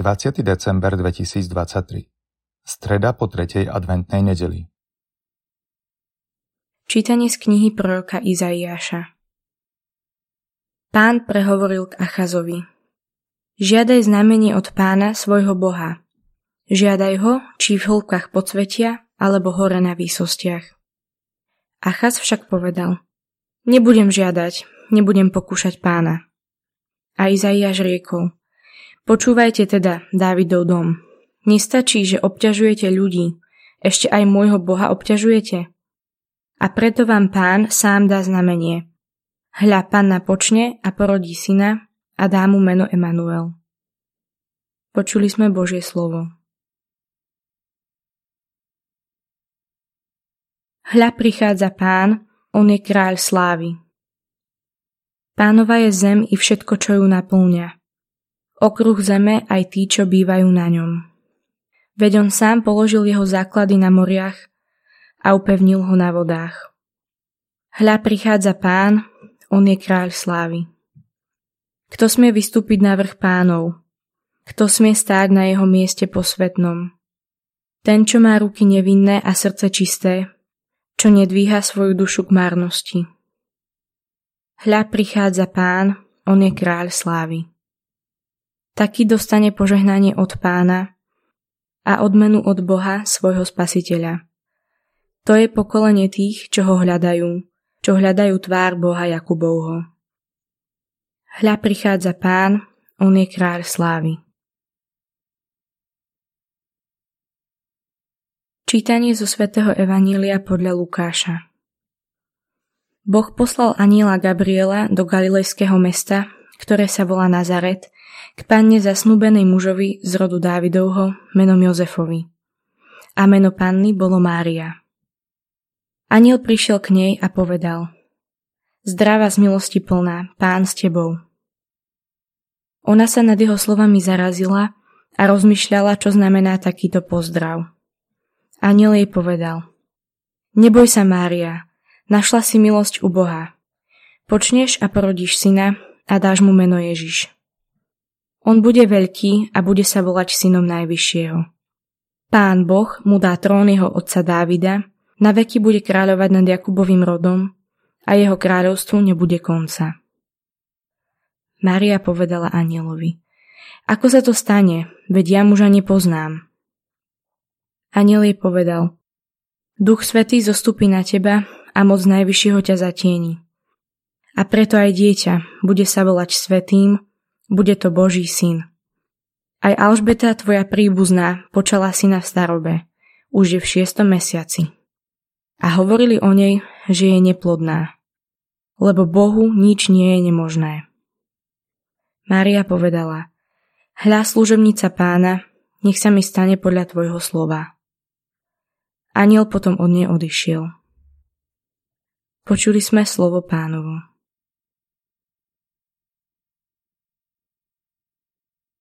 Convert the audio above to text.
20. december 2023 Streda po tretej adventnej nedeli Čítanie z knihy proroka Izaiáša Pán prehovoril k Achazovi. Žiadaj znamenie od pána svojho boha. Žiadaj ho, či v hĺbkach podsvetia, alebo hore na výsostiach. Achaz však povedal. Nebudem žiadať, nebudem pokúšať pána. A Izaiáš riekol. Počúvajte teda, Dávidov dom. Nestačí, že obťažujete ľudí, ešte aj môjho Boha obťažujete? A preto vám pán sám dá znamenie. Hľa panna počne a porodí syna a dá mu meno Emanuel. Počuli sme Božie slovo. Hľa prichádza pán, on je kráľ slávy. Pánova je zem i všetko, čo ju naplňa okruh zeme aj tí, čo bývajú na ňom. Veď on sám položil jeho základy na moriach a upevnil ho na vodách. Hľa prichádza pán, on je kráľ slávy. Kto smie vystúpiť na vrch pánov? Kto smie stáť na jeho mieste posvetnom? Ten, čo má ruky nevinné a srdce čisté, čo nedvíha svoju dušu k márnosti. Hľa prichádza pán, on je kráľ slávy taký dostane požehnanie od pána a odmenu od Boha svojho spasiteľa. To je pokolenie tých, čo ho hľadajú, čo hľadajú tvár Boha Jakubovho. Hľa prichádza pán, on je kráľ slávy. Čítanie zo svätého Evanília podľa Lukáša Boh poslal aniela Gabriela do galilejského mesta, ktoré sa volá Nazaret, k panne zasnúbenej mužovi z rodu Dávidovho menom Jozefovi. A meno panny bolo Mária. Aniel prišiel k nej a povedal Zdravá z milosti plná, pán s tebou. Ona sa nad jeho slovami zarazila a rozmýšľala, čo znamená takýto pozdrav. Aniel jej povedal Neboj sa, Mária, našla si milosť u Boha. Počneš a porodíš syna a dáš mu meno Ježiš. On bude veľký a bude sa volať synom Najvyššieho. Pán Boh mu dá trón jeho otca Dávida, na veky bude kráľovať nad Jakubovým rodom a jeho kráľovstvu nebude konca. Mária povedala anielovi, ako sa to stane, veď ja muža nepoznám. Aniel jej povedal, Duch Svetý zostupí na teba a moc Najvyššieho ťa zatieni. A preto aj dieťa bude sa volať Svetým bude to Boží syn. Aj Alžbeta, tvoja príbuzná, počala syna v starobe. Už je v šiestom mesiaci. A hovorili o nej, že je neplodná. Lebo Bohu nič nie je nemožné. Mária povedala, hľa služobnica pána, nech sa mi stane podľa tvojho slova. Aniel potom od nej odišiel. Počuli sme slovo pánovo.